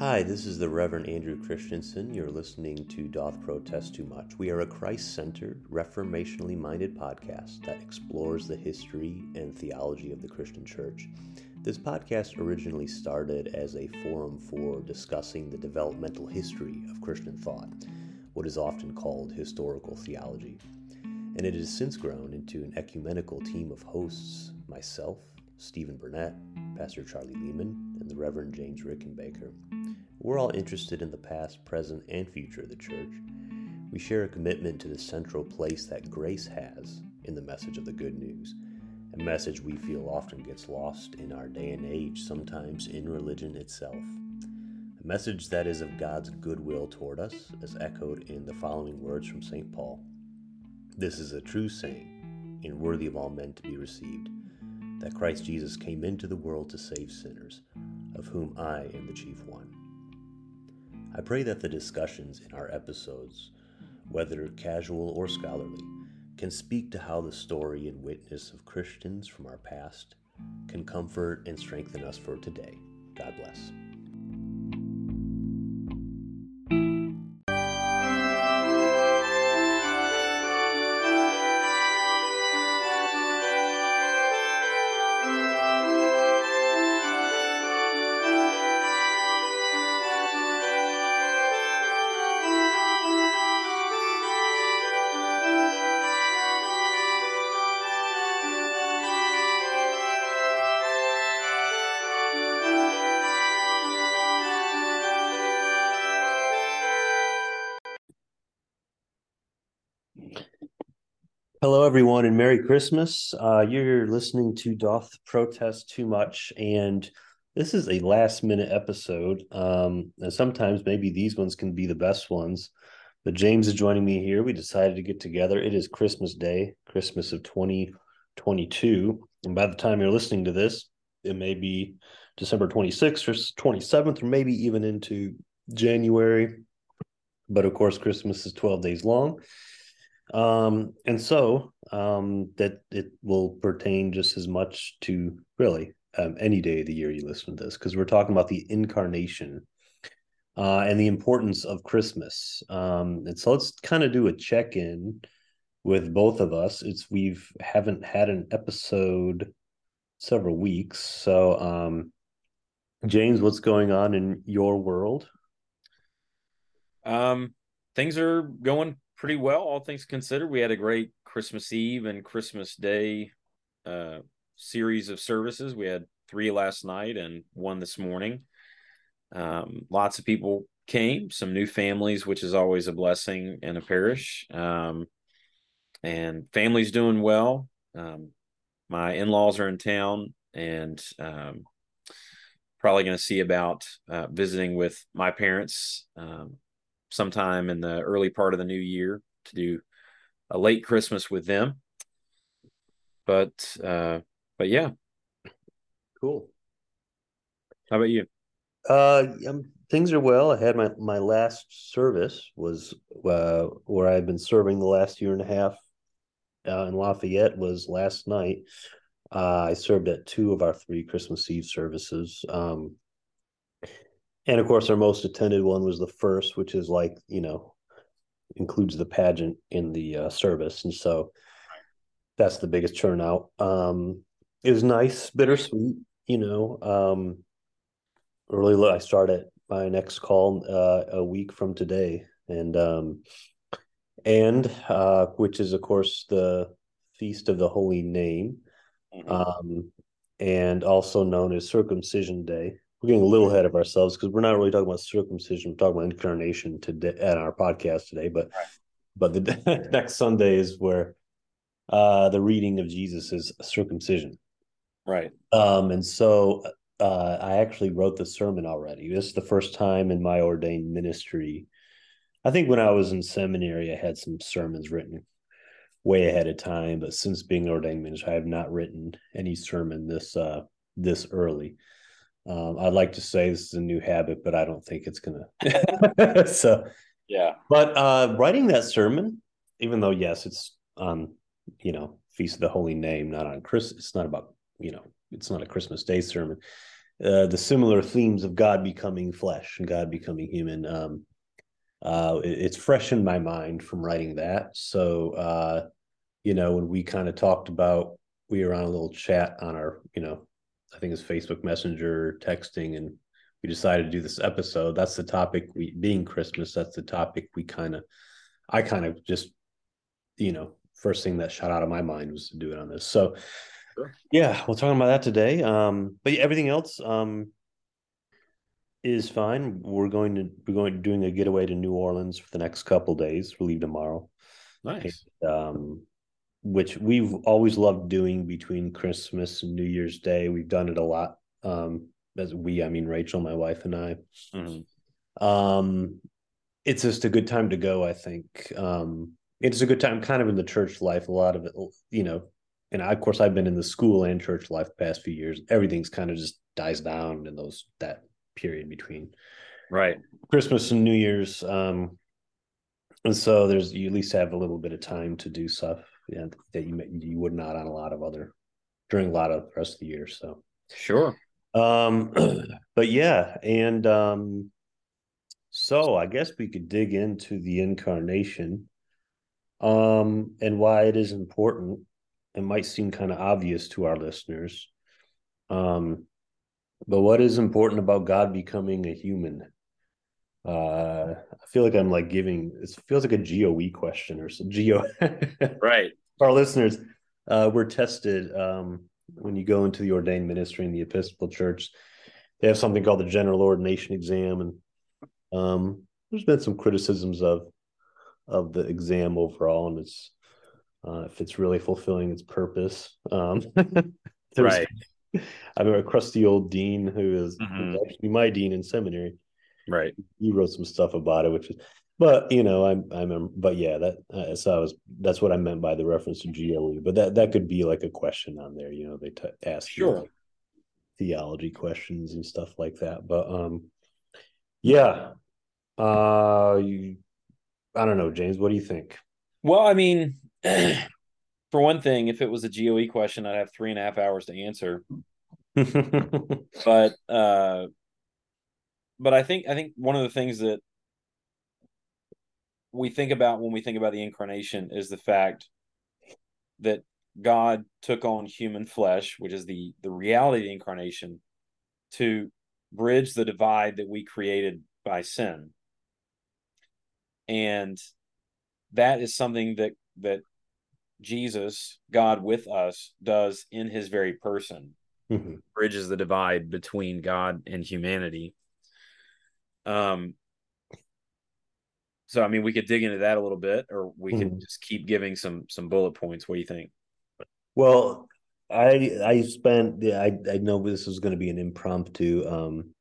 Hi, this is the Reverend Andrew Christensen. You're listening to Doth Protest Too Much. We are a Christ centered, reformationally minded podcast that explores the history and theology of the Christian church. This podcast originally started as a forum for discussing the developmental history of Christian thought, what is often called historical theology. And it has since grown into an ecumenical team of hosts myself, Stephen Burnett, Pastor Charlie Lehman, and the Reverend James Rickenbaker. We're all interested in the past, present, and future of the church. We share a commitment to the central place that grace has in the message of the good news, a message we feel often gets lost in our day and age, sometimes in religion itself. A message that is of God's goodwill toward us, as echoed in the following words from St. Paul This is a true saying, and worthy of all men to be received, that Christ Jesus came into the world to save sinners, of whom I am the chief one. I pray that the discussions in our episodes, whether casual or scholarly, can speak to how the story and witness of Christians from our past can comfort and strengthen us for today. God bless. Hello, everyone, and Merry Christmas. Uh, you're listening to Doth Protest Too Much, and this is a last minute episode. Um, and sometimes maybe these ones can be the best ones. But James is joining me here. We decided to get together. It is Christmas Day, Christmas of 2022. And by the time you're listening to this, it may be December 26th or 27th, or maybe even into January. But of course, Christmas is 12 days long. Um, and so um, that it will pertain just as much to really um, any day of the year you listen to this, because we're talking about the incarnation uh, and the importance of Christmas. Um, and so let's kind of do a check in with both of us. It's we've haven't had an episode several weeks, so um, James, what's going on in your world? Um, things are going pretty well, all things considered. We had a great Christmas Eve and Christmas Day uh, series of services. We had three last night and one this morning. Um, lots of people came, some new families, which is always a blessing in a parish. Um, and families doing well. Um, my in laws are in town and um, probably going to see about uh, visiting with my parents um, sometime in the early part of the new year to do a late Christmas with them. But uh, but yeah, cool. How about you? Uh, um, things are well. I had my my last service was uh, where I've been serving the last year and a half uh, in Lafayette was last night. Uh, I served at two of our three Christmas Eve services. Um, and of course, our most attended one was the first, which is like you know includes the pageant in the uh, service, and so that's the biggest turnout. Um, it was nice, bittersweet. You know, um, really, I start at my next call uh, a week from today, and um, and uh, which is of course the feast of the Holy Name, mm-hmm. um, and also known as Circumcision Day we're getting a little ahead of ourselves because we're not really talking about circumcision. We're talking about incarnation today at our podcast today. But right. but the next Sunday is where uh, the reading of Jesus is circumcision. Right. Um, and so uh, I actually wrote the sermon already. This is the first time in my ordained ministry. I think when I was in seminary, I had some sermons written way ahead of time, but since being ordained minister, I have not written any sermon this uh, this early. Um, I'd like to say this is a new habit, but I don't think it's gonna. so, yeah. But uh, writing that sermon, even though yes, it's on you know feast of the Holy Name, not on Chris. It's not about you know it's not a Christmas Day sermon. uh, the similar themes of God becoming flesh and God becoming human. Um, uh, it, it's fresh in my mind from writing that. So, uh, you know, when we kind of talked about, we were on a little chat on our, you know, I think it's Facebook Messenger texting, and we decided to do this episode. That's the topic we, being Christmas, that's the topic we kind of, I kind of just, you know, first thing that shot out of my mind was to do it on this. So, sure. yeah, we're talking about that today. Um, but everything else, um, is fine. We're going to we're going doing a getaway to New Orleans for the next couple days. We leave tomorrow. Nice. And, um, which we've always loved doing between Christmas and New Year's Day. We've done it a lot. Um, as we, I mean Rachel, my wife, and I. Mm-hmm. Um, it's just a good time to go. I think um, it's a good time, kind of in the church life. A lot of it, you know, and I, of course, I've been in the school and church life the past few years. Everything's kind of just dies down in those that period between right Christmas and New Year's. Um, and so there's you at least have a little bit of time to do stuff yeah, that you you would not on a lot of other during a lot of the rest of the year. So sure. Um, but yeah, and um, so I guess we could dig into the incarnation, um, and why it is important. It might seem kind of obvious to our listeners, um, but what is important about God becoming a human? Uh, I feel like I'm like giving it feels like a GOE question or some GO. right. Our listeners, uh, we're tested um, when you go into the ordained ministry in the Episcopal Church. They have something called the General Ordination Exam, and um, there's been some criticisms of of the exam overall, and it's uh, if it's really fulfilling its purpose. Um, right. I remember a crusty old dean who is mm-hmm. actually my dean in seminary. Right. You wrote some stuff about it, which is, but you know, I'm, I'm, but yeah, that, uh, so I was, that's what I meant by the reference to GOE. but that, that could be like a question on there, you know, they t- ask sure. You, like, theology questions and stuff like that. But, um, yeah, uh, you, I don't know, James, what do you think? Well, I mean, for one thing, if it was a GOE question, I'd have three and a half hours to answer. but uh, but I think I think one of the things that we think about when we think about the incarnation is the fact that God took on human flesh, which is the the reality of the incarnation, to bridge the divide that we created by sin. And that is something that that Jesus, God with us, does in his very person, mm-hmm. bridges the divide between God and humanity. Um, so I mean, we could dig into that a little bit, or we mm-hmm. could just keep giving some some bullet points. What do you think? Well, I I spent I I know this was going to be an impromptu um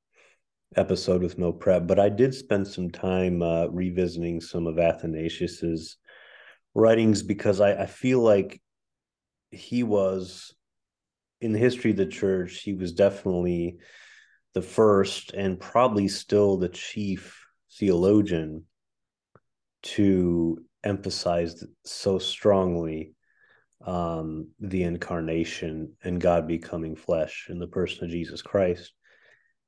episode with no prep, but I did spend some time uh, revisiting some of Athanasius's writings because I, I feel like he was in the history of the church, he was definitely the first and probably still the chief theologian to emphasize so strongly um, the incarnation and God becoming flesh in the person of Jesus Christ.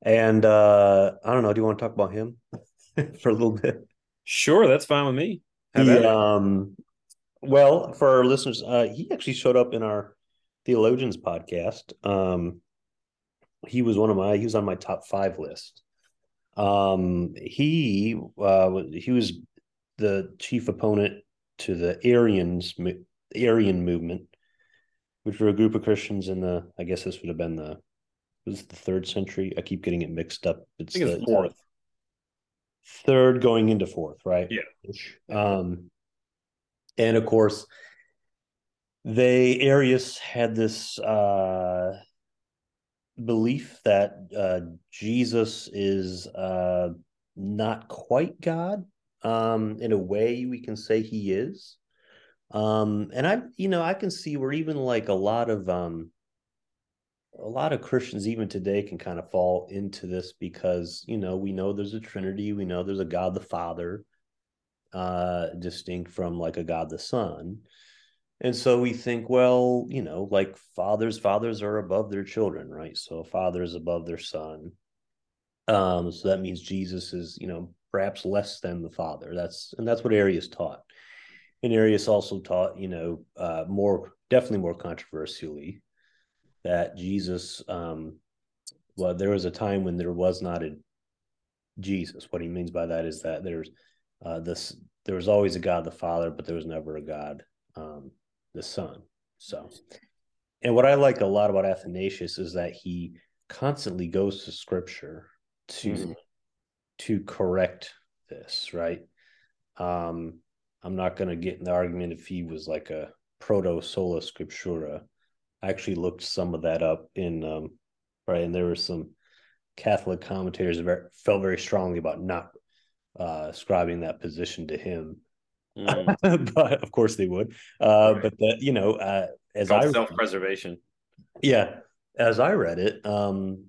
And uh, I don't know, do you want to talk about him for a little bit? Sure, that's fine with me. He, um, well, for our listeners, uh, he actually showed up in our theologians podcast. Um, he was one of my he was on my top five list. Um, he uh, he was the chief opponent to the Arians Arian movement, which were a group of Christians in the I guess this would have been the was the third century. I keep getting it mixed up. It's, the, it's fourth. Third going into fourth, right? Yeah. Um, and of course they arius had this uh belief that uh jesus is uh not quite god um in a way we can say he is um and i you know i can see where even like a lot of um a lot of christians even today can kind of fall into this because you know we know there's a trinity we know there's a god the father uh, distinct from like a God the Son. And so we think, well, you know, like fathers, fathers are above their children, right? So a father is above their son. Um, so that means Jesus is, you know, perhaps less than the father. That's and that's what Arius taught. And Arius also taught, you know, uh, more definitely more controversially that Jesus, um, well, there was a time when there was not a Jesus. What he means by that is that there's uh, this there was always a God the Father, but there was never a God um, the Son. So, and what I like a lot about Athanasius is that he constantly goes to Scripture to mm-hmm. to correct this. Right. Um, I'm not going to get in the argument if he was like a proto sola scriptura. I actually looked some of that up in um, right, and there were some Catholic commentators that felt very strongly about not uh, ascribing that position to him. Mm. but of course they would. Uh, right. But that you know, uh, as I self preservation. Yeah, as I read it, um,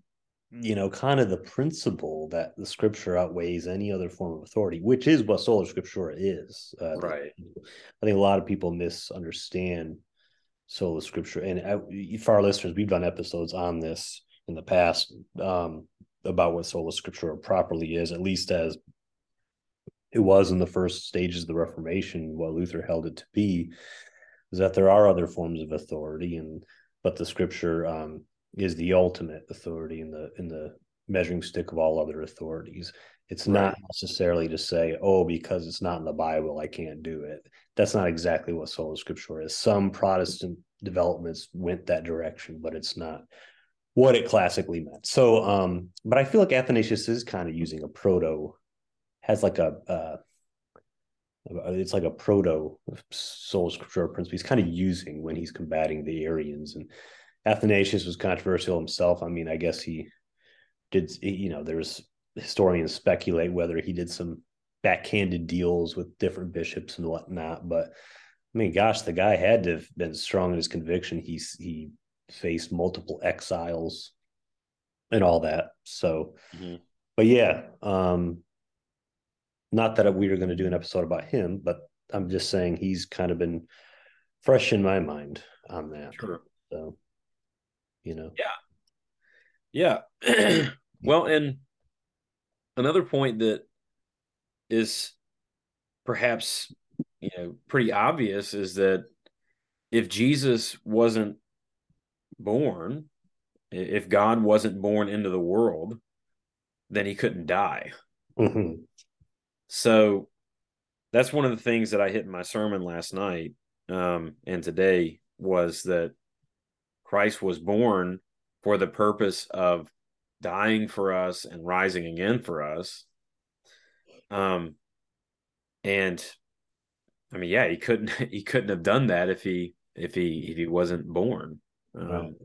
you know, kind of the principle that the scripture outweighs any other form of authority, which is what sola scriptura is. Uh, right. I think a lot of people misunderstand sola scriptura, and I, for our listeners, we've done episodes on this in the past um, about what sola scriptura properly is, at least as it was in the first stages of the Reformation, what Luther held it to be, is that there are other forms of authority, and but the Scripture um, is the ultimate authority in the in the measuring stick of all other authorities. It's right. not necessarily to say, oh, because it's not in the Bible, I can't do it. That's not exactly what sola scriptura is. Some Protestant developments went that direction, but it's not what it classically meant. So, um, but I feel like Athanasius is kind of using a proto has like a uh, it's like a proto sola scriptura principle he's kind of using when he's combating the Arians. And Athanasius was controversial himself. I mean, I guess he did. You know, there's historians speculate whether he did some backhanded deals with different bishops and whatnot. But I mean, gosh, the guy had to have been strong in his conviction. He's he faced multiple exiles and all that. So, mm-hmm. but yeah, um, not that we were going to do an episode about him, but I'm just saying he's kind of been fresh in my mind on that. Sure. So, you know. Yeah. Yeah. well, and another point that is perhaps, you know, pretty obvious is that if Jesus wasn't born, if God wasn't born into the world, then he couldn't die. Mm-hmm. So that's one of the things that I hit in my sermon last night um, and today was that Christ was born for the purpose of dying for us and rising again for us. Um, and I mean, yeah, he couldn't he couldn't have done that if he if he if he wasn't born. Um,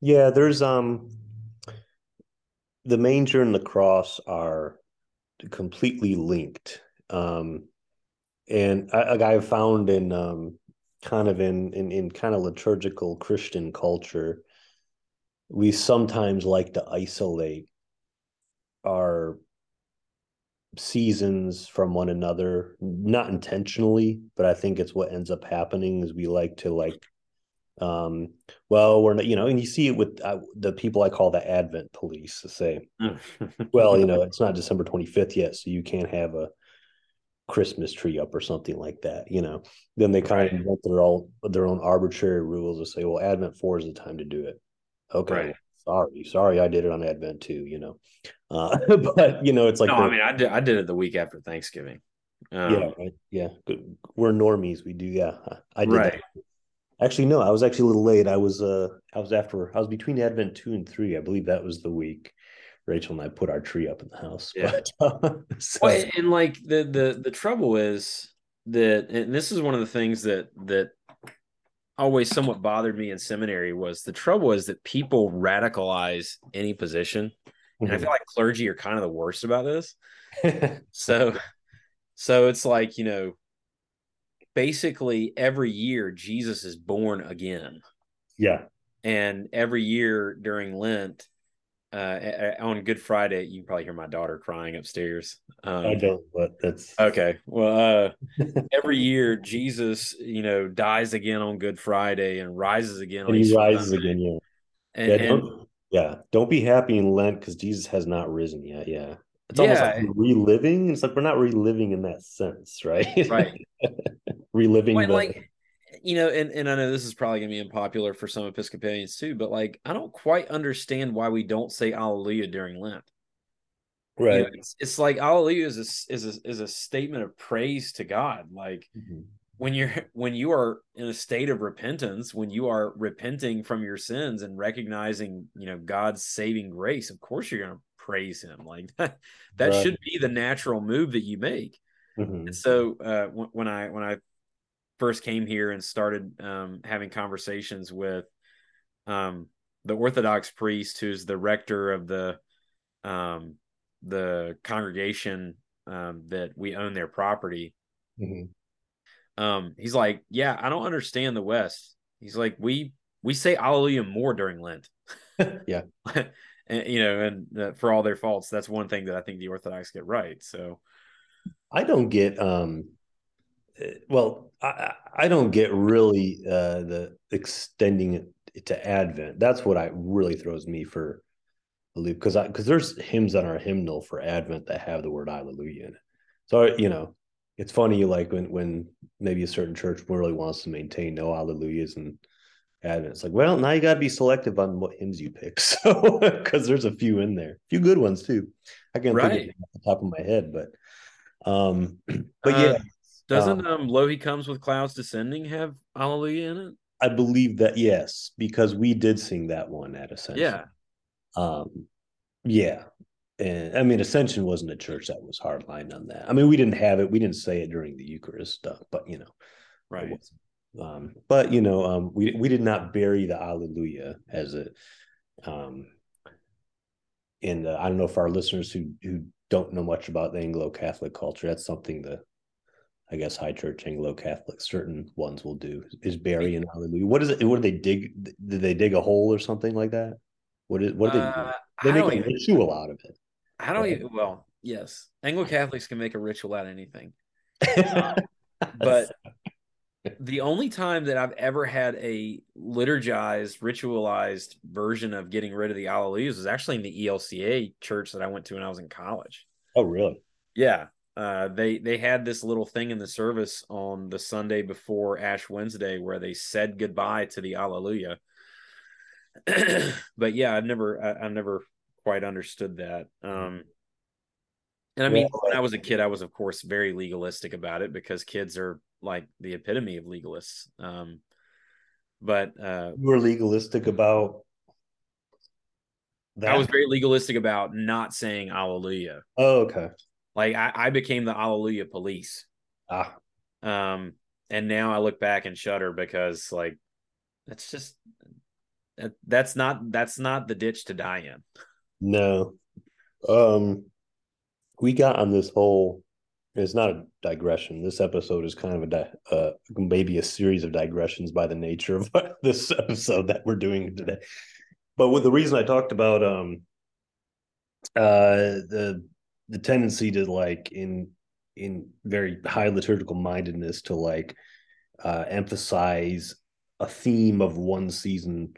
yeah, there's um the manger and the cross are completely linked. Um, and I, I found in um, kind of in, in in kind of liturgical Christian culture, we sometimes like to isolate our seasons from one another not intentionally but i think it's what ends up happening is we like to like um well we're not you know and you see it with uh, the people i call the advent police to say well you know it's not december 25th yet so you can't have a christmas tree up or something like that you know then they kind right. of invent their own their own arbitrary rules to say well advent 4 is the time to do it okay right. sorry sorry i did it on advent 2 you know uh but you know it's like no, i mean i did i did it the week after thanksgiving um, yeah right. yeah we're normies we do yeah i did right. that Actually, no, I was actually a little late. I was uh I was after I was between Advent two and three. I believe that was the week Rachel and I put our tree up in the house. Yeah. But, uh, so. well, and like the the the trouble is that and this is one of the things that that always somewhat bothered me in seminary was the trouble is that people radicalize any position. And mm-hmm. I feel like clergy are kind of the worst about this. so so it's like, you know, basically every year Jesus is born again. Yeah. And every year during Lent, uh, on Good Friday, you can probably hear my daughter crying upstairs. Um, I don't, but that's okay. Well, uh, every year Jesus, you know, dies again on Good Friday and rises again. And he rises Sunday. again, yeah. And, yeah, don't, and, yeah, don't be happy in Lent because Jesus has not risen yet. Yeah, it's almost yeah. like reliving. It's like we're not reliving in that sense, right? Right. reliving, well, like you know, and, and I know this is probably gonna be unpopular for some Episcopalians too, but like I don't quite understand why we don't say Alleluia during Lent. Right. You know, it's, it's like Alleluia is a, is a, is a statement of praise to God. Like mm-hmm. when you're when you are in a state of repentance, when you are repenting from your sins and recognizing, you know, God's saving grace, of course you're gonna praise Him. Like that that right. should be the natural move that you make. Mm-hmm. And so uh, when I when I first came here and started um, having conversations with um, the Orthodox priest, who's the rector of the um, the congregation um, that we own their property. Mm-hmm. Um, he's like, "Yeah, I don't understand the West." He's like, "We we say Alleluia more during Lent." yeah, and you know, and uh, for all their faults, that's one thing that I think the Orthodox get right. So, I don't get um well, I, I don't get really uh, the extending it to Advent. That's what I really throws me for a loop because I because there's hymns on our hymnal for Advent that have the word Hallelujah in it. So you know, it's funny like when when maybe a certain church really wants to maintain no Hallelujahs and Advent. It's like, well, now you got to be selective on what hymns you pick. So because there's a few in there, a few good ones too. I can't right. think of off the top of my head, but um, but uh, yeah, doesn't um, um Lo He Comes with Clouds Descending have Alleluia in it? I believe that yes, because we did sing that one at Ascension. Yeah. Um yeah. And I mean Ascension wasn't a church that was hardline on that. I mean, we didn't have it, we didn't say it during the Eucharist stuff, but you know, right. Um, but you know, um, we we did not bury the Alleluia as a um and uh, I don't know if our listeners who who don't know much about the Anglo Catholic culture, that's something the I guess high church Anglo Catholic, certain ones will do is bury in Hallelujah. What is it? What do they dig? Did they dig a hole or something like that? What is what do they uh, They make a ritual out of it. I don't right? even. Well, yes, Anglo Catholics can make a ritual out of anything. but the only time that I've ever had a liturgized, ritualized version of getting rid of the Alleluias was actually in the ELCA church that I went to when I was in college. Oh, really? Yeah uh, they they had this little thing in the service on the Sunday before Ash Wednesday where they said goodbye to the Alleluia. but yeah, I've never I, I, never quite understood that. Um, and I mean, well, when I was a kid, I was of course very legalistic about it because kids are like the epitome of legalists. Um, but uh, you were legalistic about that. I was very legalistic about not saying Alleluia. Oh, okay. Like I, I became the Alleluia police. Ah. Um, and now I look back and shudder because like that's just that, that's not that's not the ditch to die in. No. Um we got on this whole it's not a digression. This episode is kind of a di- uh, maybe a series of digressions by the nature of this episode that we're doing today. But with the reason I talked about um uh the the tendency to like in in very high liturgical mindedness to like uh, emphasize a theme of one season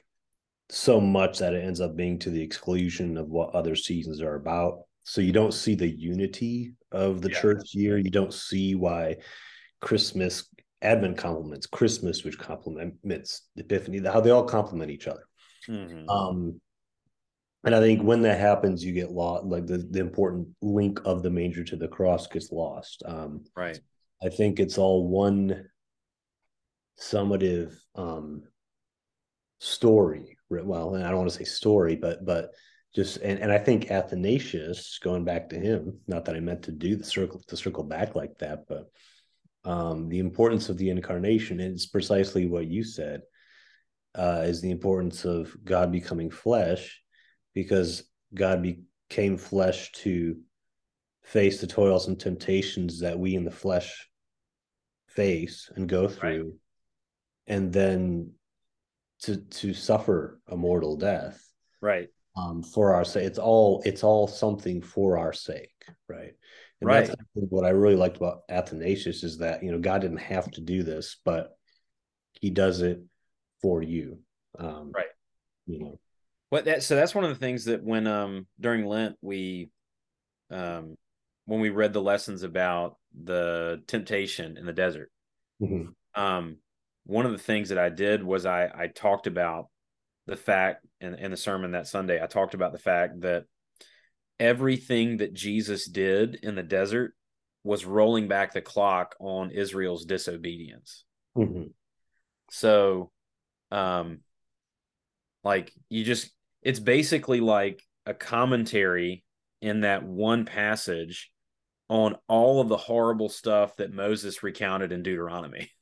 so much that it ends up being to the exclusion of what other seasons are about. So you don't see the unity of the yeah. church year. You don't see why Christmas, Advent complements Christmas, which complements Epiphany, how they all complement each other. Mm-hmm. Um, and I think when that happens, you get lost. Like the, the important link of the manger to the cross gets lost. Um, right. I think it's all one summative um, story. Well, and I don't want to say story, but but just and, and I think Athanasius, going back to him, not that I meant to do the circle to circle back like that, but um, the importance of the incarnation is precisely what you said. Uh, is the importance of God becoming flesh because God became flesh to face the toils and temptations that we in the flesh face and go through right. and then to to suffer a mortal death right um, for our sake. It's all it's all something for our sake, right? And right. that's what I really liked about Athanasius is that you know God didn't have to do this, but He does it for you, um, right? You know, what that so that's one of the things that when um during Lent we um when we read the lessons about the temptation in the desert, mm-hmm. um one of the things that I did was I I talked about the fact in, in the sermon that Sunday, I talked about the fact that everything that Jesus did in the desert was rolling back the clock on Israel's disobedience. Mm-hmm. So, um, like you just, it's basically like a commentary in that one passage on all of the horrible stuff that Moses recounted in Deuteronomy.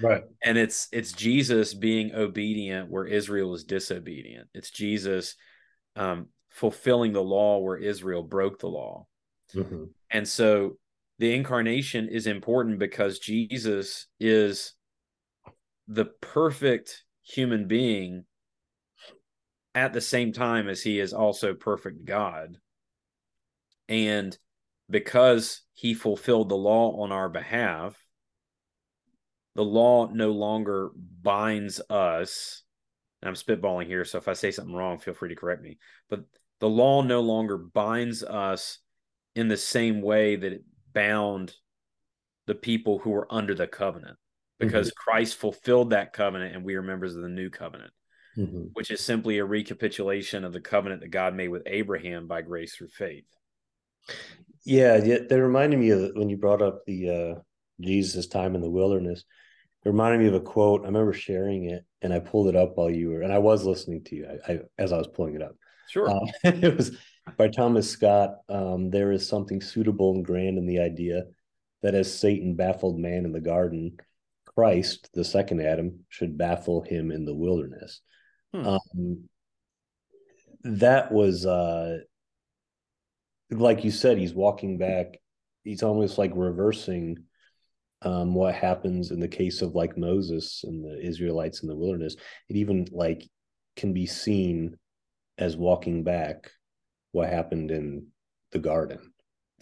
Right. And it's it's Jesus being obedient where Israel is disobedient. It's Jesus um, fulfilling the law where Israel broke the law. Mm-hmm. And so the incarnation is important because Jesus is the perfect human being at the same time as he is also perfect God. And because he fulfilled the law on our behalf, the law no longer binds us. I'm spitballing here, so if I say something wrong, feel free to correct me. But the law no longer binds us in the same way that it bound the people who were under the covenant because mm-hmm. Christ fulfilled that covenant and we are members of the new covenant, mm-hmm. which is simply a recapitulation of the covenant that God made with Abraham by grace through faith. Yeah, yeah that reminded me of when you brought up the uh, Jesus' time in the wilderness. It reminded me of a quote. I remember sharing it, and I pulled it up while you were, and I was listening to you I, I, as I was pulling it up. Sure. Uh, it was by Thomas Scott. Um, there is something suitable and grand in the idea that as Satan baffled man in the garden, Christ, the second Adam, should baffle him in the wilderness. Hmm. Um, that was, uh, like you said, he's walking back. He's almost like reversing um, what happens in the case of like Moses and the Israelites in the wilderness. It even like can be seen as walking back what happened in the garden.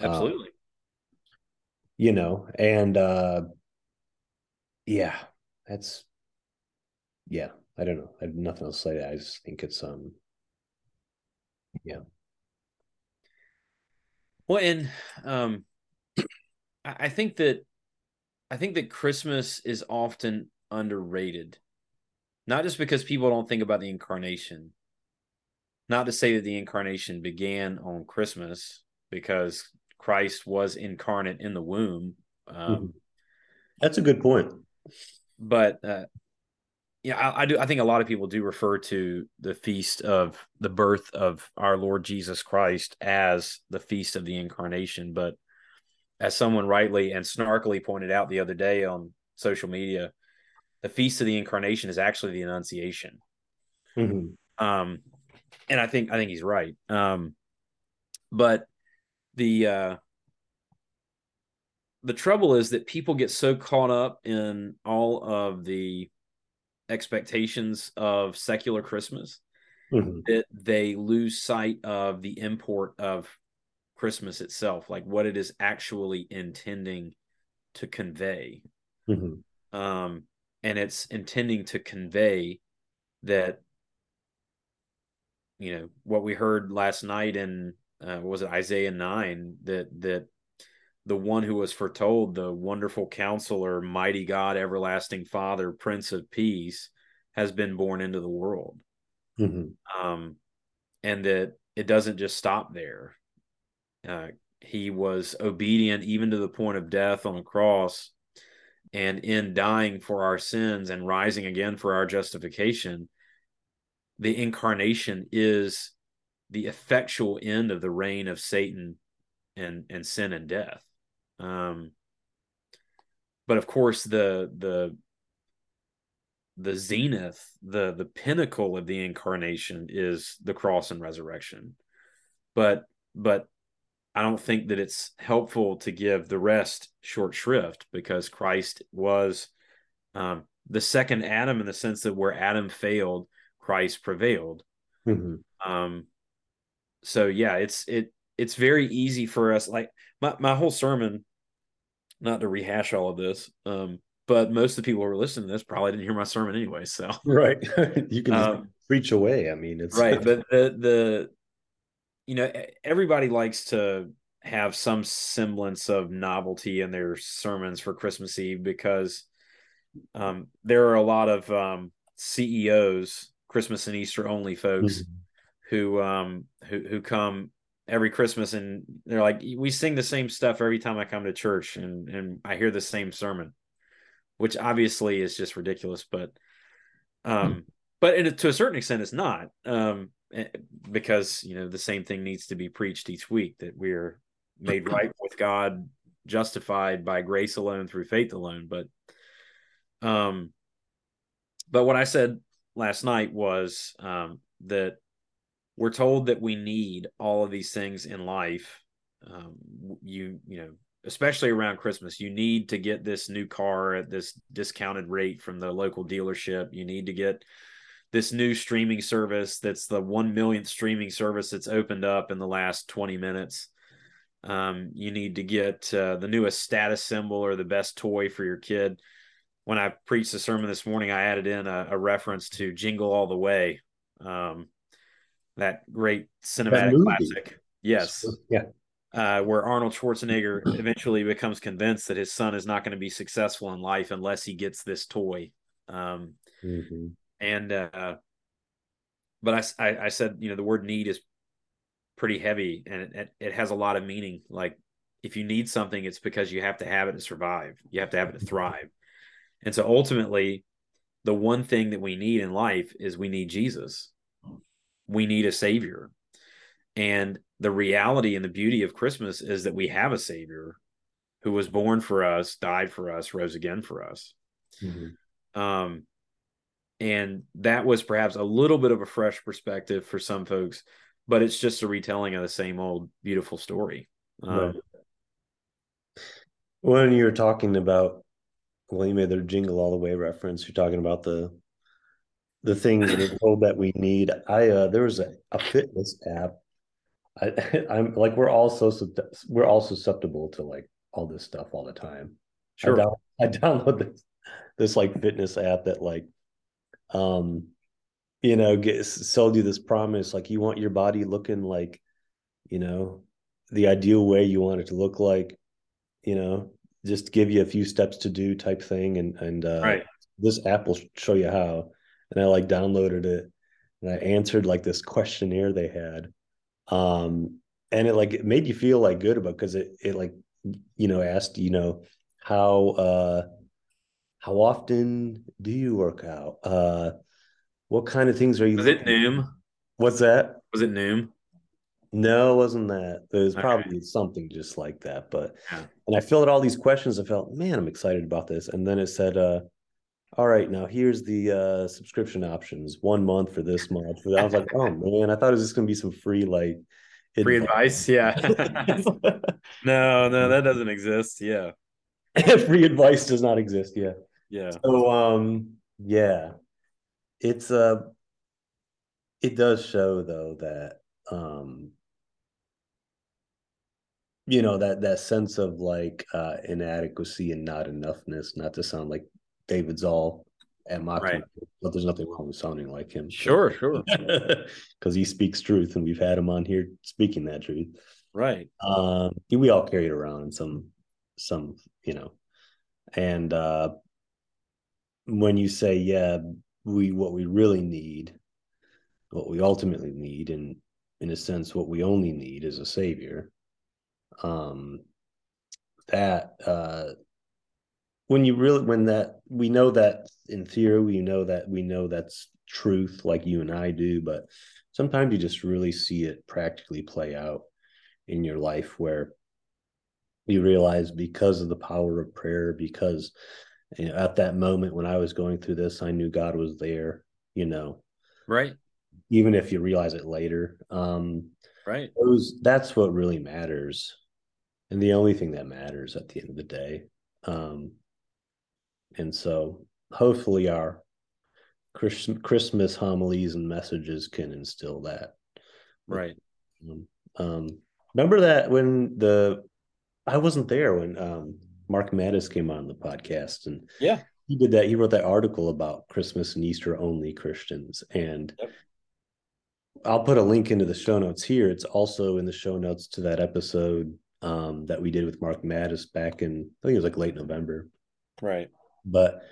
Absolutely. Um, you know, and uh yeah, that's yeah, I don't know. I have nothing else to say. I just think it's um yeah. Well, and um I think that I think that Christmas is often underrated. Not just because people don't think about the incarnation. Not to say that the incarnation began on Christmas because Christ was incarnate in the womb. Um, mm-hmm. That's a good point. But uh, yeah, I, I, do. I think a lot of people do refer to the feast of the birth of our Lord Jesus Christ as the feast of the incarnation. But as someone rightly and snarkily pointed out the other day on social media, the feast of the incarnation is actually the Annunciation. Mm-hmm. Um, and I think I think he's right. Um, but the uh, the trouble is that people get so caught up in all of the expectations of secular Christmas mm-hmm. that they lose sight of the import of Christmas itself, like what it is actually intending to convey. Mm-hmm. Um, and it's intending to convey that, you know, what we heard last night in, uh, was it Isaiah 9 that, that the one who was foretold, the wonderful counselor, mighty God, everlasting Father, Prince of Peace, has been born into the world. Mm-hmm. Um, and that it doesn't just stop there. Uh, he was obedient even to the point of death on a cross. And in dying for our sins and rising again for our justification, the incarnation is the effectual end of the reign of Satan and, and sin and death. Um, but of course, the the the zenith, the the pinnacle of the incarnation is the cross and resurrection. But but I don't think that it's helpful to give the rest short shrift because Christ was um, the second Adam in the sense that where Adam failed, Christ prevailed. Mm-hmm. Um, so yeah, it's it it's very easy for us. Like my my whole sermon, not to rehash all of this, um, but most of the people who are listening to this probably didn't hear my sermon anyway. So right, you can um, preach away. I mean, it's right, but the the you know everybody likes to have some semblance of novelty in their sermons for Christmas Eve because um, there are a lot of um, CEOs, Christmas and Easter only folks, mm-hmm. who um, who who come every Christmas and they're like, we sing the same stuff every time I come to church and and I hear the same sermon, which obviously is just ridiculous, but um, mm-hmm. but in, to a certain extent, it's not um eh, because you know the same thing needs to be preached each week that we're made right with God, justified by grace alone through faith alone. But um, but what I said last night was um, that we're told that we need all of these things in life. Um, you you know, especially around Christmas, you need to get this new car at this discounted rate from the local dealership. You need to get this new streaming service that's the one millionth streaming service that's opened up in the last 20 minutes. Um, you need to get uh, the newest status symbol or the best toy for your kid. When I preached the sermon this morning, I added in a, a reference to Jingle All the Way, um, that great cinematic that classic. Yes. Yeah. Uh, where Arnold Schwarzenegger eventually becomes convinced that his son is not going to be successful in life unless he gets this toy. Um, mm-hmm. And, uh, but I, I, I said, you know, the word need is pretty heavy and it, it has a lot of meaning. Like if you need something, it's because you have to have it to survive. You have to have it to thrive. And so ultimately, the one thing that we need in life is we need Jesus. We need a savior. And the reality and the beauty of Christmas is that we have a savior who was born for us, died for us, rose again for us. Mm-hmm. Um, and that was perhaps a little bit of a fresh perspective for some folks but it's just a retelling of the same old beautiful story. Um, right. When you were talking about, well, you made the jingle all the way reference. You're talking about the the things that are told that we need. I uh, there was a, a fitness app. I, I'm like we're all so we're all susceptible to like all this stuff all the time. Sure. I, down, I download this this like fitness app that like um you know, get sold you this promise like you want your body looking like, you know, the ideal way you want it to look like, you know, just give you a few steps to do type thing. And and uh, right. this app will show you how. And I like downloaded it and I answered like this questionnaire they had. Um, and it like it made you feel like good about because it it like you know asked you know how uh how often do you work out uh what kind of things are you? Was it Noom? What's that? Was it Noom? No, it wasn't that. It was probably okay. something just like that. But yeah. and I filled out all these questions. I felt, man, I'm excited about this. And then it said, uh, all right, now here's the uh, subscription options. One month for this month. I was like, oh man, I thought it was just gonna be some free like free advice. Yeah. no, no, that doesn't exist. Yeah. free advice does not exist. Yeah. Yeah. So um yeah it's a uh, it does show though that um you know that that sense of like uh inadequacy and not enoughness not to sound like David Zahl at my right. but there's nothing wrong with sounding like him sure sure because he speaks truth and we've had him on here speaking that truth right um we all carry it around in some some you know and uh when you say yeah we what we really need, what we ultimately need, and in a sense, what we only need is a savior. Um, that uh, when you really when that we know that in theory, we know that we know that's truth, like you and I do, but sometimes you just really see it practically play out in your life where you realize because of the power of prayer, because you know, at that moment when I was going through this, I knew God was there, you know. Right. Even if you realize it later. Um right. Those that's what really matters. And the only thing that matters at the end of the day. Um and so hopefully our Christmas homilies and messages can instill that. Right. Um, remember that when the I wasn't there when um, Mark Mattes came on the podcast, and yeah, he did that. He wrote that article about Christmas and Easter only Christians, and yep. I'll put a link into the show notes here. It's also in the show notes to that episode um, that we did with Mark Mattes back in I think it was like late November. Right. But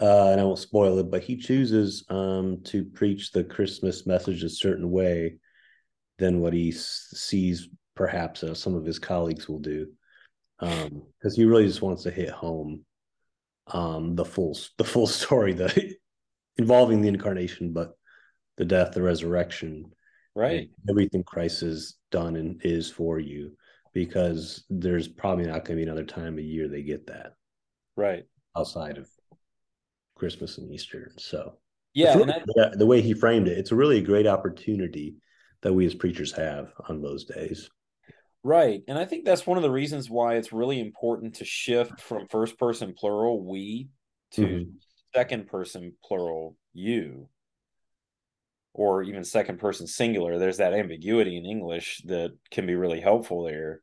uh, and I won't spoil it, but he chooses um, to preach the Christmas message a certain way than what he sees perhaps uh, some of his colleagues will do, because um, he really just wants to hit home um, the full the full story, the involving the incarnation, but the death, the resurrection, right? Everything Christ has done and is for you, because there's probably not going to be another time a year they get that, right? Outside of Christmas and Easter. So yeah, really, I, the way he framed it, it's a really great opportunity that we as preachers have on those days. Right. And I think that's one of the reasons why it's really important to shift from first person plural we to mm-hmm. second person plural you or even second person singular. There's that ambiguity in English that can be really helpful there.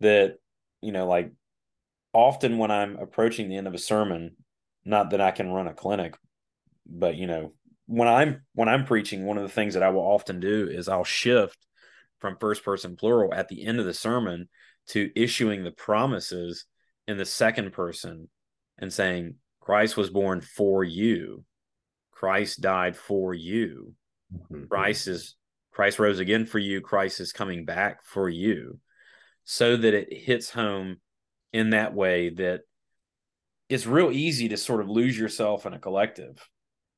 That, you know, like often when I'm approaching the end of a sermon, not that I can run a clinic, but you know, when I'm when I'm preaching, one of the things that I will often do is I'll shift from first person plural at the end of the sermon to issuing the promises in the second person and saying Christ was born for you. Christ died for you. Mm-hmm. Christ is Christ rose again for you. Christ is coming back for you. So that it hits home in that way that it's real easy to sort of lose yourself in a collective.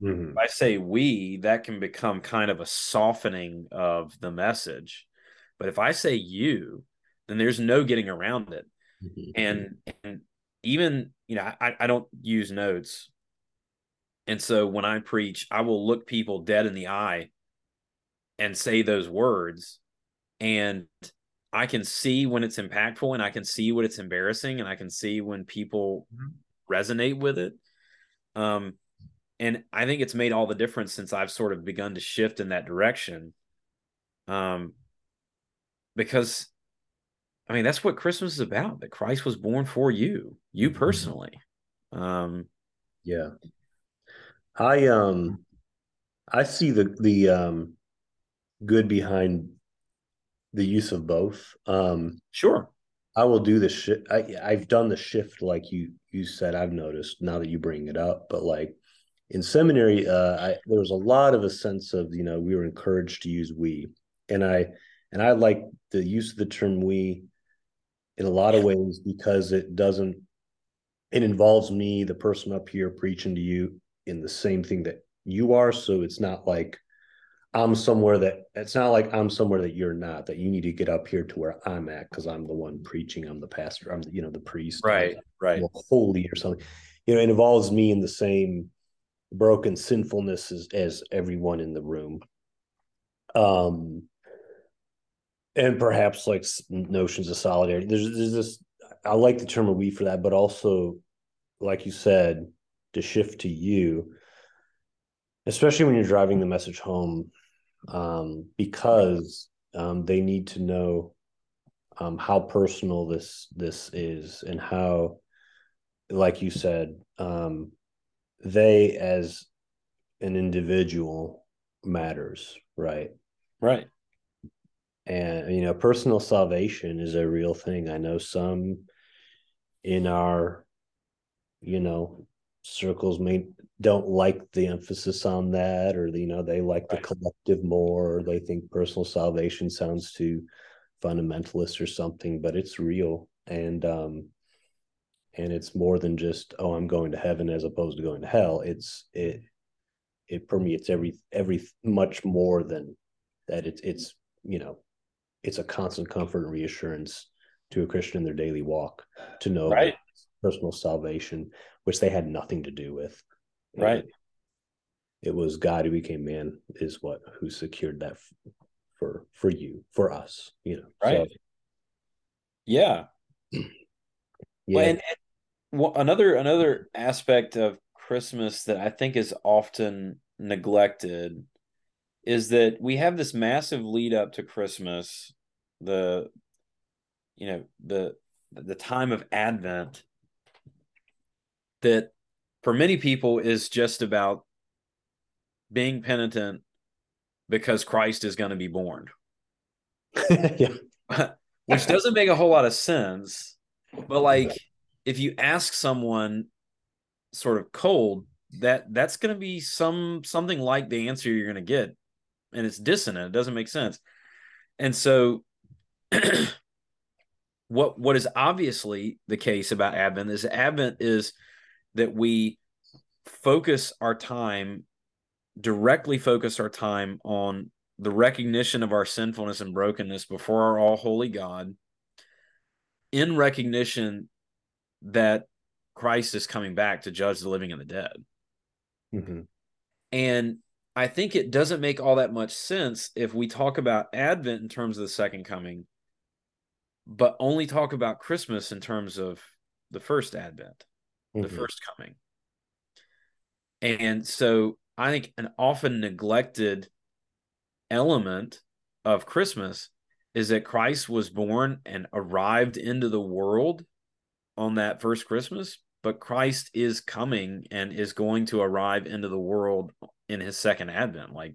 Mm-hmm. If I say we, that can become kind of a softening of the message. But if I say you, then there's no getting around it. Mm-hmm. And and even, you know, I, I don't use notes. And so when I preach, I will look people dead in the eye and say those words. And I can see when it's impactful and I can see when it's embarrassing and I can see when people mm-hmm resonate with it. Um, and I think it's made all the difference since I've sort of begun to shift in that direction. Um, because I mean, that's what Christmas is about that Christ was born for you, you mm-hmm. personally. Um, yeah. I, um, I see the, the, um, good behind the use of both. Um, sure. I will do the shift. I, I've done the shift like you you said. I've noticed now that you bring it up, but like in seminary, uh, I, there was a lot of a sense of you know we were encouraged to use we, and I and I like the use of the term we in a lot of ways because it doesn't it involves me, the person up here preaching to you, in the same thing that you are. So it's not like I'm somewhere that it's not like I'm somewhere that you're not, that you need to get up here to where I'm at because I'm the one preaching, I'm the pastor, I'm the, you know, the priest, right, right, holy or something. You know, it involves me in the same broken sinfulness as, as everyone in the room. Um, and perhaps like notions of solidarity. There's, there's this, I like the term of we for that, but also, like you said, to shift to you, especially when you're driving the message home um, because um, they need to know um, how personal this this is and how, like you said, um, they as an individual matters, right? Right. And you know, personal salvation is a real thing. I know some in our, you know, circles may don't like the emphasis on that or you know they like right. the collective more or they think personal salvation sounds too fundamentalist or something but it's real and um and it's more than just oh i'm going to heaven as opposed to going to hell it's it it permeates every every much more than that it's it's you know it's a constant comfort and reassurance to a christian in their daily walk to know right. personal salvation which they had nothing to do with Right. It was God who became man is what who secured that for for you for us. You know. Right. So, yeah. yeah. Well, and, and well, another another aspect of Christmas that I think is often neglected is that we have this massive lead up to Christmas, the you know, the the time of Advent that for many people is just about being penitent because Christ is going to be born. yeah. Which doesn't make a whole lot of sense. But like if you ask someone sort of cold, that that's going to be some something like the answer you're going to get and it's dissonant. It doesn't make sense. And so what what is obviously the case about Advent is Advent is that we focus our time directly focus our time on the recognition of our sinfulness and brokenness before our all holy God in recognition that Christ is coming back to judge the living and the dead. Mm-hmm. And I think it doesn't make all that much sense if we talk about Advent in terms of the second coming, but only talk about Christmas in terms of the first Advent, mm-hmm. the first coming. And so I think an often neglected element of Christmas is that Christ was born and arrived into the world on that first Christmas, but Christ is coming and is going to arrive into the world in his second advent. Like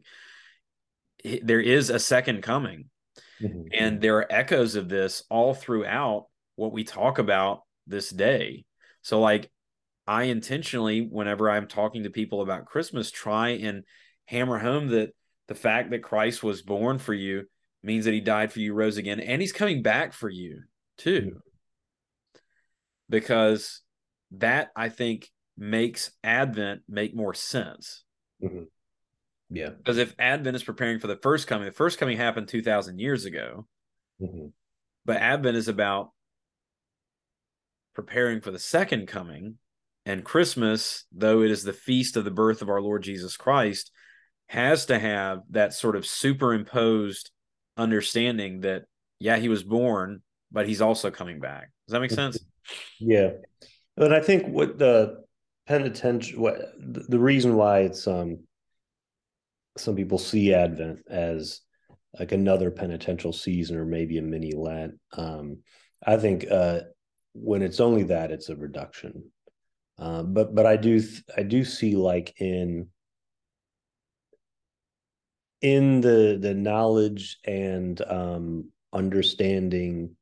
there is a second coming. Mm-hmm. And there are echoes of this all throughout what we talk about this day. So, like, I intentionally, whenever I'm talking to people about Christmas, try and hammer home that the fact that Christ was born for you means that he died for you, rose again, and he's coming back for you too. Because that I think makes Advent make more sense. Mm-hmm. Yeah. Because if Advent is preparing for the first coming, the first coming happened 2,000 years ago. Mm-hmm. But Advent is about preparing for the second coming and Christmas, though it is the feast of the birth of our Lord Jesus Christ, has to have that sort of superimposed understanding that, yeah, he was born, but he's also coming back. Does that make sense? Yeah. But I think what the penitential, what the reason why it's, um, some people see Advent as like another penitential season or maybe a mini Lent. Um, I think uh, when it's only that, it's a reduction. Uh, but but I do I do see like in in the the knowledge and um, understanding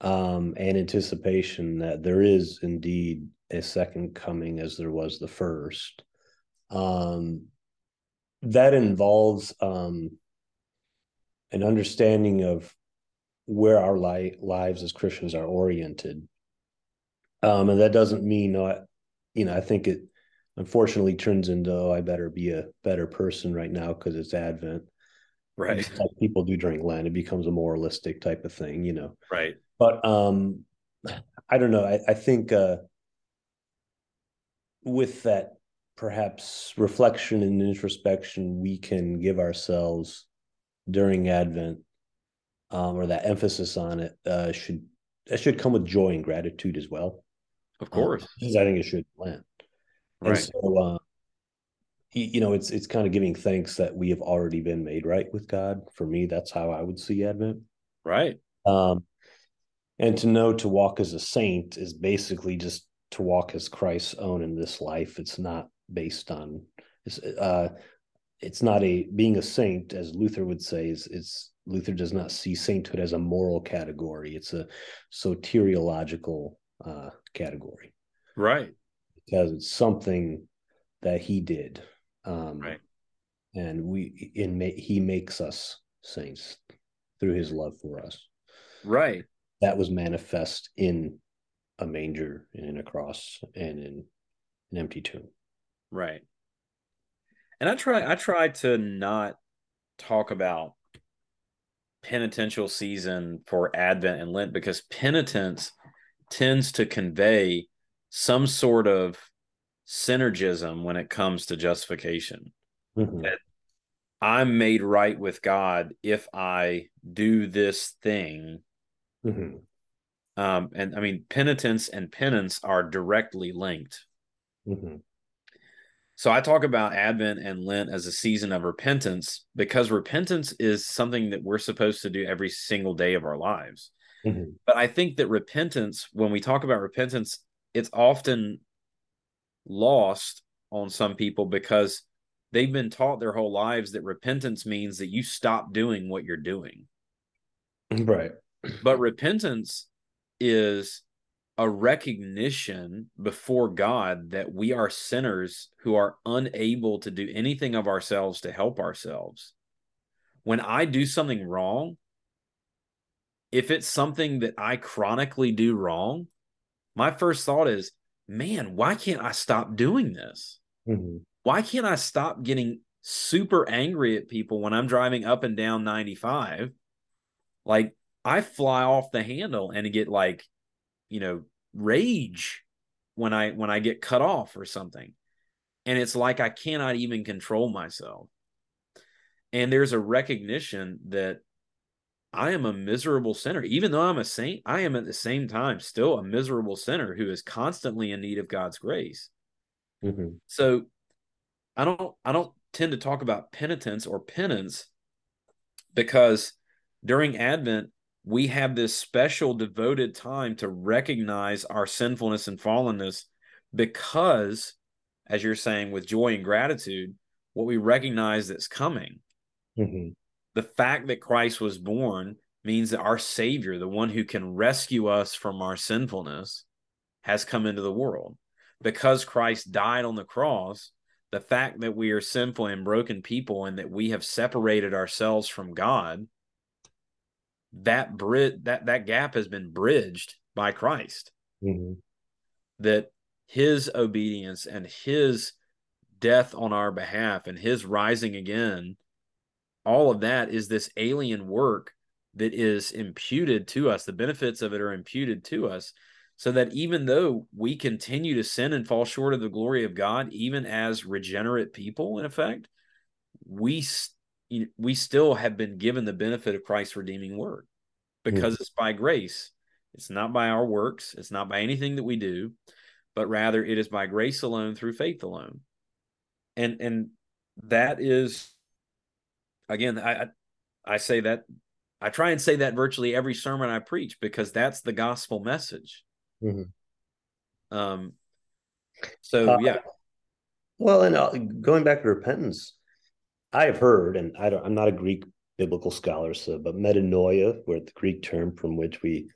um, and anticipation that there is indeed a second coming as there was the first. Um, that involves um, an understanding of where our li- lives as Christians are oriented. Um, and that doesn't mean you know, I think it unfortunately turns into, oh, I better be a better person right now because it's Advent. Right. Like people do during Lent. It becomes a moralistic type of thing, you know. Right. But um I don't know. I, I think uh with that perhaps reflection and introspection we can give ourselves during Advent, um, or that emphasis on it, uh, should that should come with joy and gratitude as well. Of course, um, because I think it should land. Right. And so, uh, you know, it's it's kind of giving thanks that we have already been made right with God. For me, that's how I would see Advent. Right. Um, and to know to walk as a saint is basically just to walk as Christ's own in this life. It's not based on it's uh it's not a being a saint as Luther would say is it's Luther does not see sainthood as a moral category. It's a soteriological uh, category. Right. Because it's something that he did. Um, right. And we in he makes us saints through his love for us. Right. That was manifest in a manger and in a cross and in an empty tomb. Right. And I try I try to not talk about penitential season for Advent and Lent because penitence tends to convey some sort of synergism when it comes to justification. Mm-hmm. That I'm made right with God if I do this thing. Mm-hmm. Um, and I mean, penitence and penance are directly linked. Mm-hmm. So I talk about Advent and Lent as a season of repentance because repentance is something that we're supposed to do every single day of our lives. Mm-hmm. But I think that repentance, when we talk about repentance, it's often lost on some people because they've been taught their whole lives that repentance means that you stop doing what you're doing. Right. But repentance is a recognition before God that we are sinners who are unable to do anything of ourselves to help ourselves. When I do something wrong, if it's something that I chronically do wrong, my first thought is, man, why can't I stop doing this? Mm-hmm. Why can't I stop getting super angry at people when I'm driving up and down 95? Like, I fly off the handle and get like you know rage when i when i get cut off or something and it's like i cannot even control myself and there's a recognition that i am a miserable sinner even though i'm a saint i am at the same time still a miserable sinner who is constantly in need of god's grace mm-hmm. so i don't i don't tend to talk about penitence or penance because during advent we have this special devoted time to recognize our sinfulness and fallenness because as you're saying with joy and gratitude what we recognize that's coming mm-hmm. The fact that christ was born means that our savior the one who can rescue us from our sinfulness has come into the world because christ died on the cross the fact that we are sinful and broken people and that we have separated ourselves from god that bridge that that gap has been bridged by Christ. Mm-hmm. That his obedience and his death on our behalf and his rising again, all of that is this alien work that is imputed to us. The benefits of it are imputed to us so that even though we continue to sin and fall short of the glory of God, even as regenerate people, in effect, we we still have been given the benefit of Christ's redeeming work because mm. it's by grace. It's not by our works, it's not by anything that we do, but rather it is by grace alone through faith alone. And and that is again, I I say that I try and say that virtually every sermon I preach because that's the gospel message. Mm-hmm. Um so uh, yeah. Well, and uh, going back to repentance, I have heard, and I don't, I'm not a Greek biblical scholars, so, but metanoia, where the Greek term from which we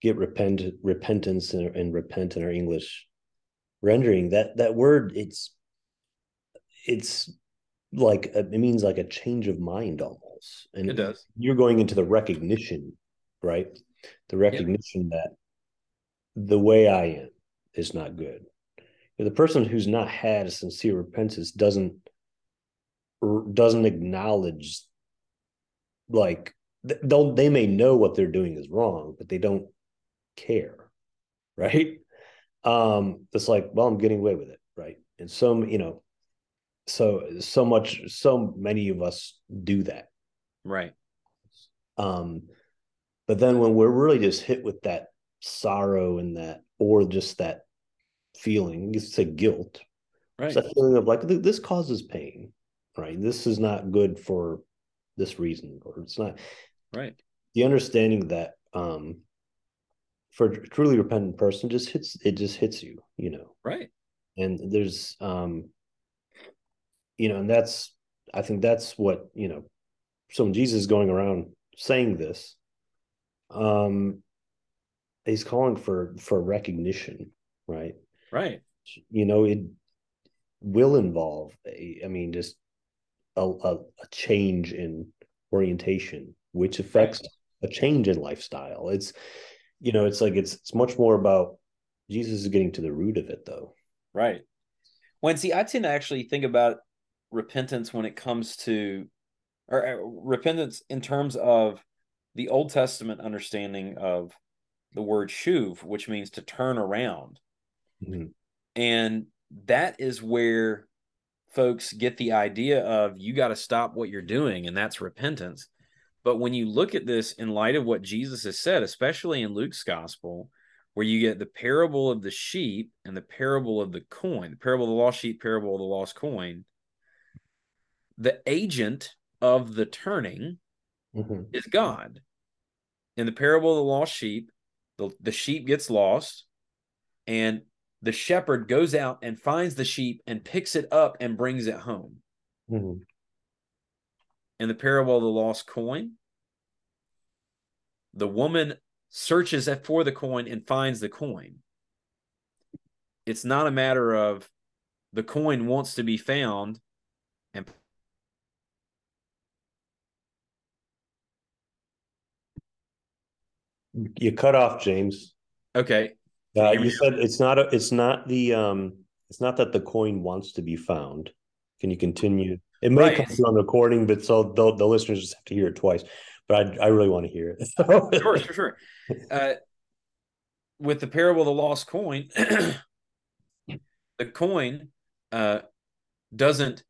get repent, repentance and, and repent in our English rendering, that that word it's it's like it means like a change of mind almost, and it does. You're going into the recognition, right? The recognition that the way I am is not good. The person who's not had a sincere repentance doesn't doesn't acknowledge like they'll they may know what they're doing is wrong but they don't care right um it's like well i'm getting away with it right and some you know so so much so many of us do that. Right. Um but then when we're really just hit with that sorrow and that or just that feeling it's a guilt. Right it's that feeling of like this causes pain right? This is not good for this reason or it's not right. The understanding that um for a truly repentant person just hits it just hits you you know? Right. And there's um you know and that's i think that's what you know so when jesus is going around saying this um he's calling for for recognition right right you know it will involve a, I mean just a, a, a change in orientation, which affects right. a change in lifestyle. It's you know, it's like it's it's much more about Jesus is getting to the root of it though. Right. When see, I tend to actually think about repentance when it comes to or uh, repentance in terms of the Old Testament understanding of the word shuv, which means to turn around. Mm-hmm. And that is where folks get the idea of you got to stop what you're doing, and that's repentance. But when you look at this in light of what Jesus has said, especially in Luke's gospel, where you get the parable of the sheep and the parable of the coin, the parable of the lost sheep, parable of the lost coin. The agent of the turning Mm-hmm. is God. In the parable of the lost sheep, the, the sheep gets lost, and the shepherd goes out and finds the sheep and picks it up and brings it home. Mm-hmm. In the parable of the lost coin, the woman searches for the coin and finds the coin. It's not a matter of the coin wants to be found and You cut off, James. okay, Uh, you said it's not a, it's not the um it's not that the coin wants to be found. Can you continue? It may Right. come through on the recording, but so the, the listeners just have to hear it twice. But I I really want to hear it. sure, sure, sure. Uh, with the parable of the lost coin, the coin uh, doesn't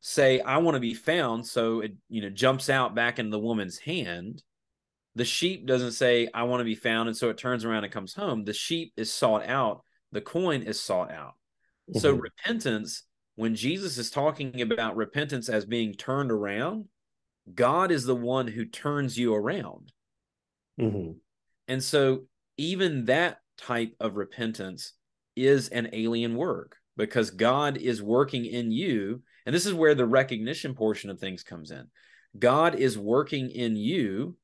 say, "I want to be found," so it you know jumps out back into the woman's hand. The sheep doesn't say, "I want to be found," and so it turns around and comes home. The sheep is sought out. The coin is sought out. So Mhm. repentance, when Jesus is talking about repentance as being turned around, God is the one who turns you around. Mhm. And so even that type of repentance is an alien work because God is working in you. And this is where the recognition portion of things comes in. God is working in you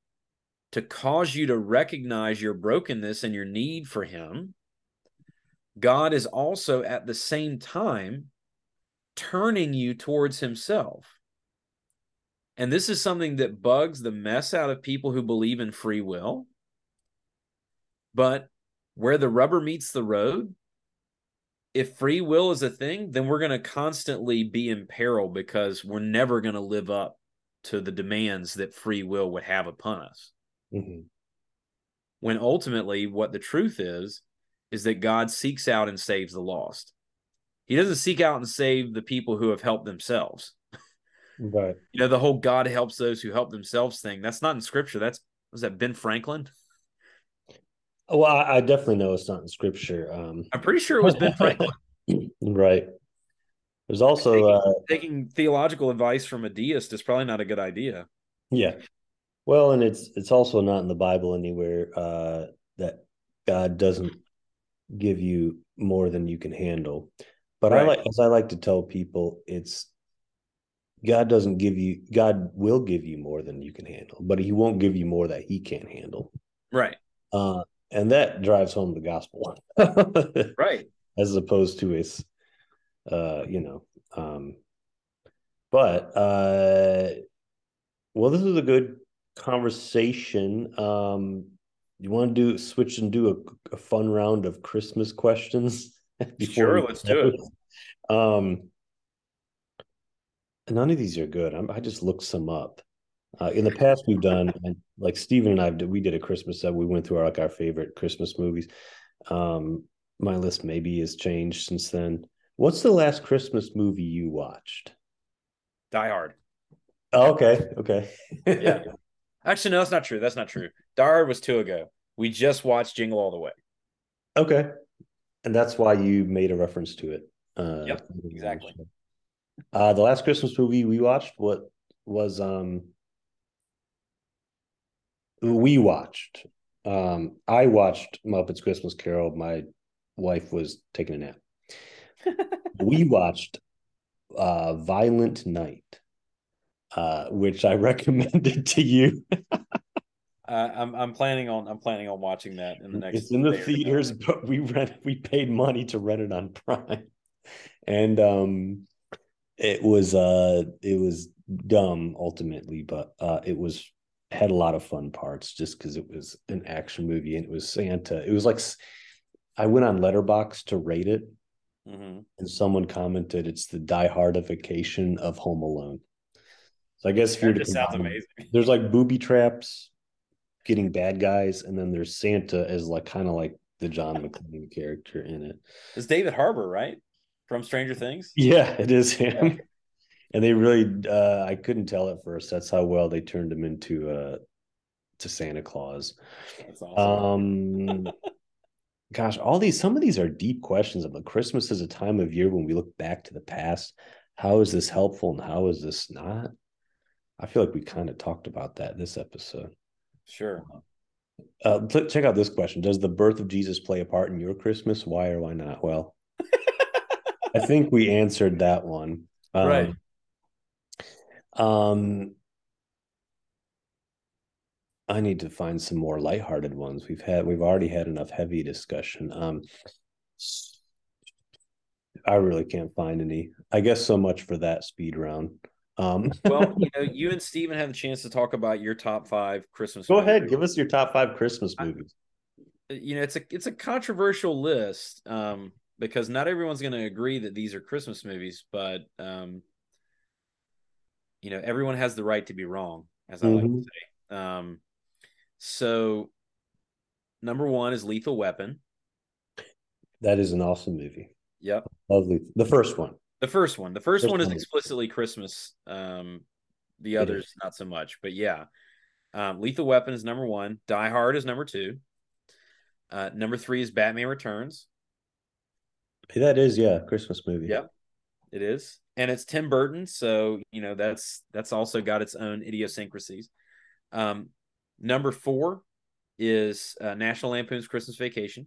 to cause you to recognize your brokenness and your need for Him. God is also at the same time turning you towards Himself. And this is something that bugs the mess out of people who believe in free will. But where the rubber meets the road, if free will is a thing, then we're going to constantly be in peril because we're never going to live up to the demands that free will would have upon us. Mhm. When ultimately, what the truth is, is that God seeks out and saves the lost. He doesn't seek out and save the people who have helped themselves. Right. You know, the whole God helps those who help themselves thing. That's not in scripture. That's was that Ben Franklin? Well, I, I definitely know it's not in scripture. Um, I'm pretty sure it was Ben Franklin. right. There's also uh, taking theological advice from a deist is probably not a good idea. yeah. Well, and it's it's also not in the Bible anywhere uh, that God doesn't give you more than you can handle. But I like, as I like to tell people, it's God doesn't give you. God will give you more than you can handle, but He won't give you more that He can't handle. Right. Uh, and that drives home the gospel, Right. as opposed to its, uh, you know. Um, but uh, well, this is a good conversation. Um, you want to do switch and do a, a fun round of Christmas questions? before Sure, let's do it. Um, none of these are good. I'm, I just looked some up. Uh, in the past, we've done like Steven and I did. We did a Christmas set. We went through our like our favorite Christmas movies. Um, my list maybe has changed since then. What's the last Christmas movie you watched? Die Hard. Oh, okay, okay, Yeah. Actually, no, that's not true. That's not true. Die Hard was two ago. We just watched Jingle All the Way. okay. And that's why you made a reference to it. Uh, Yep, exactly. Uh, the last Christmas movie we watched, what was um, we watched. Um, I watched Muppets Christmas Carol. My wife was taking a nap. we watched uh, Violent Night, uh, which I recommended to you. Uh, I'm I'm planning on I'm planning on watching that in the next. it's in the day or so. theaters, but we rent we paid money to rent it on Prime, and um, it was uh it was dumb ultimately, but uh, it was had a lot of fun parts just because it was an action movie and it was Santa. It was like I went on Letterboxd to rate it, Mhm. and someone commented it's the diehardification of Home Alone. So I guess if you were That just sounds amazing. there's like booby traps getting bad guys and then there's santa as like kind of like the john mcclane character in it It's David Harbour, right? From Stranger Things. yeah it is him and they really uh i couldn't tell at first that's how well they turned him into uh to santa claus That's awesome. um gosh, all these some of these are deep questions. But Christmas is a time of year when we look back to the past. How is this helpful and how is this not? I feel like we kind of talked about that this episode. Sure. Uh, check out this question: Does the birth of Jesus play a part in your Christmas? Why or why not? Well, I think we answered that one. Um, right. Um, I need to find some more lighthearted ones. We've had we've already had enough heavy discussion. Um, I really can't find any. I guess so much for that speed round. Um, well, you know, you and Steven had a chance to talk about your top five Christmas. Go movies. ahead, give us your top five Christmas movies. I, you know, it's a it's a controversial list um, because not everyone's going to agree that these are Christmas movies, but um, you know, everyone has the right to be wrong, as I mm-hmm. like to mm-hmm. say. Um, so, number one is Lethal Weapon. That is an awesome movie. Yep. Lovely. The first one. The first one. The first, first one is explicitly Christmas. Um, the others not so much, but yeah. Um, Lethal Weapon is number one. Die Hard is number two. Uh, number three is Batman Returns. That is, yeah, Christmas movie. Yep, it is, and it's Tim Burton, so you know that's that's also got its own idiosyncrasies. Um, Number four is uh, National Lampoon's Christmas Vacation.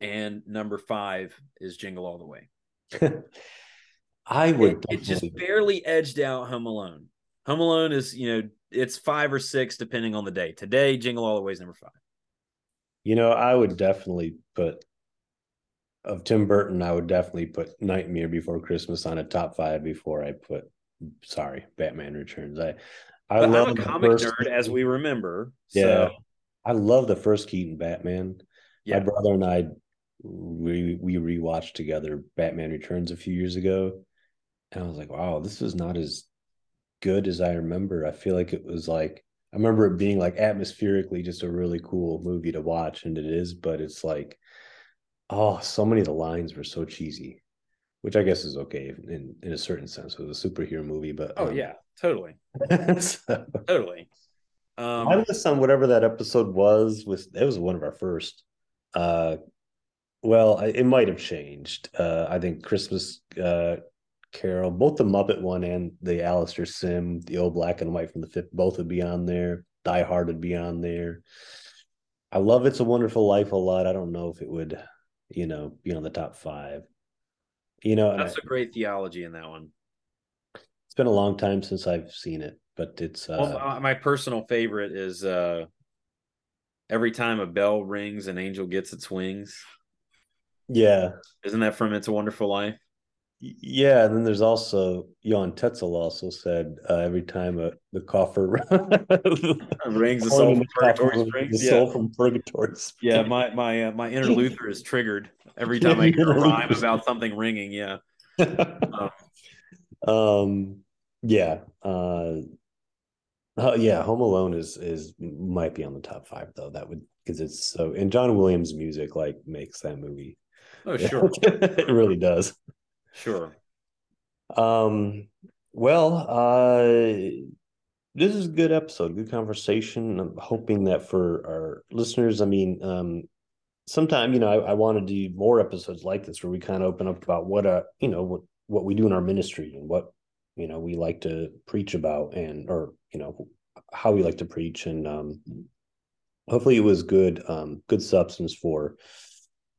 And number five is Jingle All the Way. I would. It, it, just barely edged out Home Alone. Home Alone is, you know, it's five or six depending on the day. Today, Jingle All the Way is number five. You know, I would definitely put of Tim Burton. I would definitely put Nightmare Before Christmas on a top five before I put. Sorry, Batman Returns. I I but love I'm a comic first, nerd, as we remember. Yeah, so. I love the first Keaton Batman. Yeah. My brother and I we we rewatched together Batman Returns a few years ago, and I was like, wow, this is not as good as I remember. I feel like it was like I remember it being like atmospherically just a really cool movie to watch, and it is, but it's like, oh, so many of the lines were so cheesy, which I guess is okay in in a certain sense. It was a superhero movie, but oh um, yeah, Totally. so, totally. Um, I list on whatever that episode was. Was it was one of our first. Uh, well, I, it might have changed. Uh, I think Christmas uh, Carol, both the Muppet one and the Alastair Sim, the old black and white from the fifth, both would be on there. Die Hard would be on there. I love It's a Wonderful Life a lot. I don't know if it would, you know, be on the top five. You know, that's I, a great theology in that one It's been a long time since I've seen it, but it's uh, well, my personal favorite is uh every time a bell rings an angel gets its wings. Yeah. Isn't that from It's a Wonderful Life? Yeah, and then there's also Johann Tetzel also said uh, every time a, the coffer rings, the soul from purgatory springs. The yeah. soul from purgatory. Yeah, my my uh, my inner Luther is triggered every time I hear a rhyme about something ringing. Yeah. Um, um, yeah. Uh, uh, yeah, Home Alone is is might be on the top five though. That would because it's so and John Williams' music like makes that movie. Oh sure, it really does. Sure. Um. Well, uh, this is a good episode, good conversation. I'm hoping that for our listeners, I mean, um, sometime you know, I, I want to do more episodes like this where we kind of open up about what uh, you know, what what we do in our ministry and what you know we like to preach about and or you know how we like to preach and um hopefully it was good um good substance for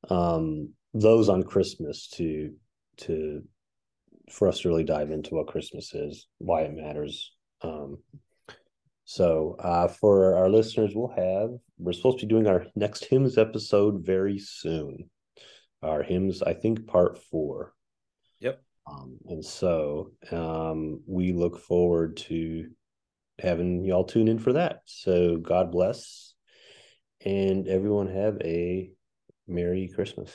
um those on christmas to to for us to really dive into what christmas is why it matters um so uh for our listeners we'll have we're supposed to be doing our next hymns episode very soon our hymns i think part four yep um, and so um, we look forward to having y'all tune in for that. So God bless and everyone have a Merry Christmas.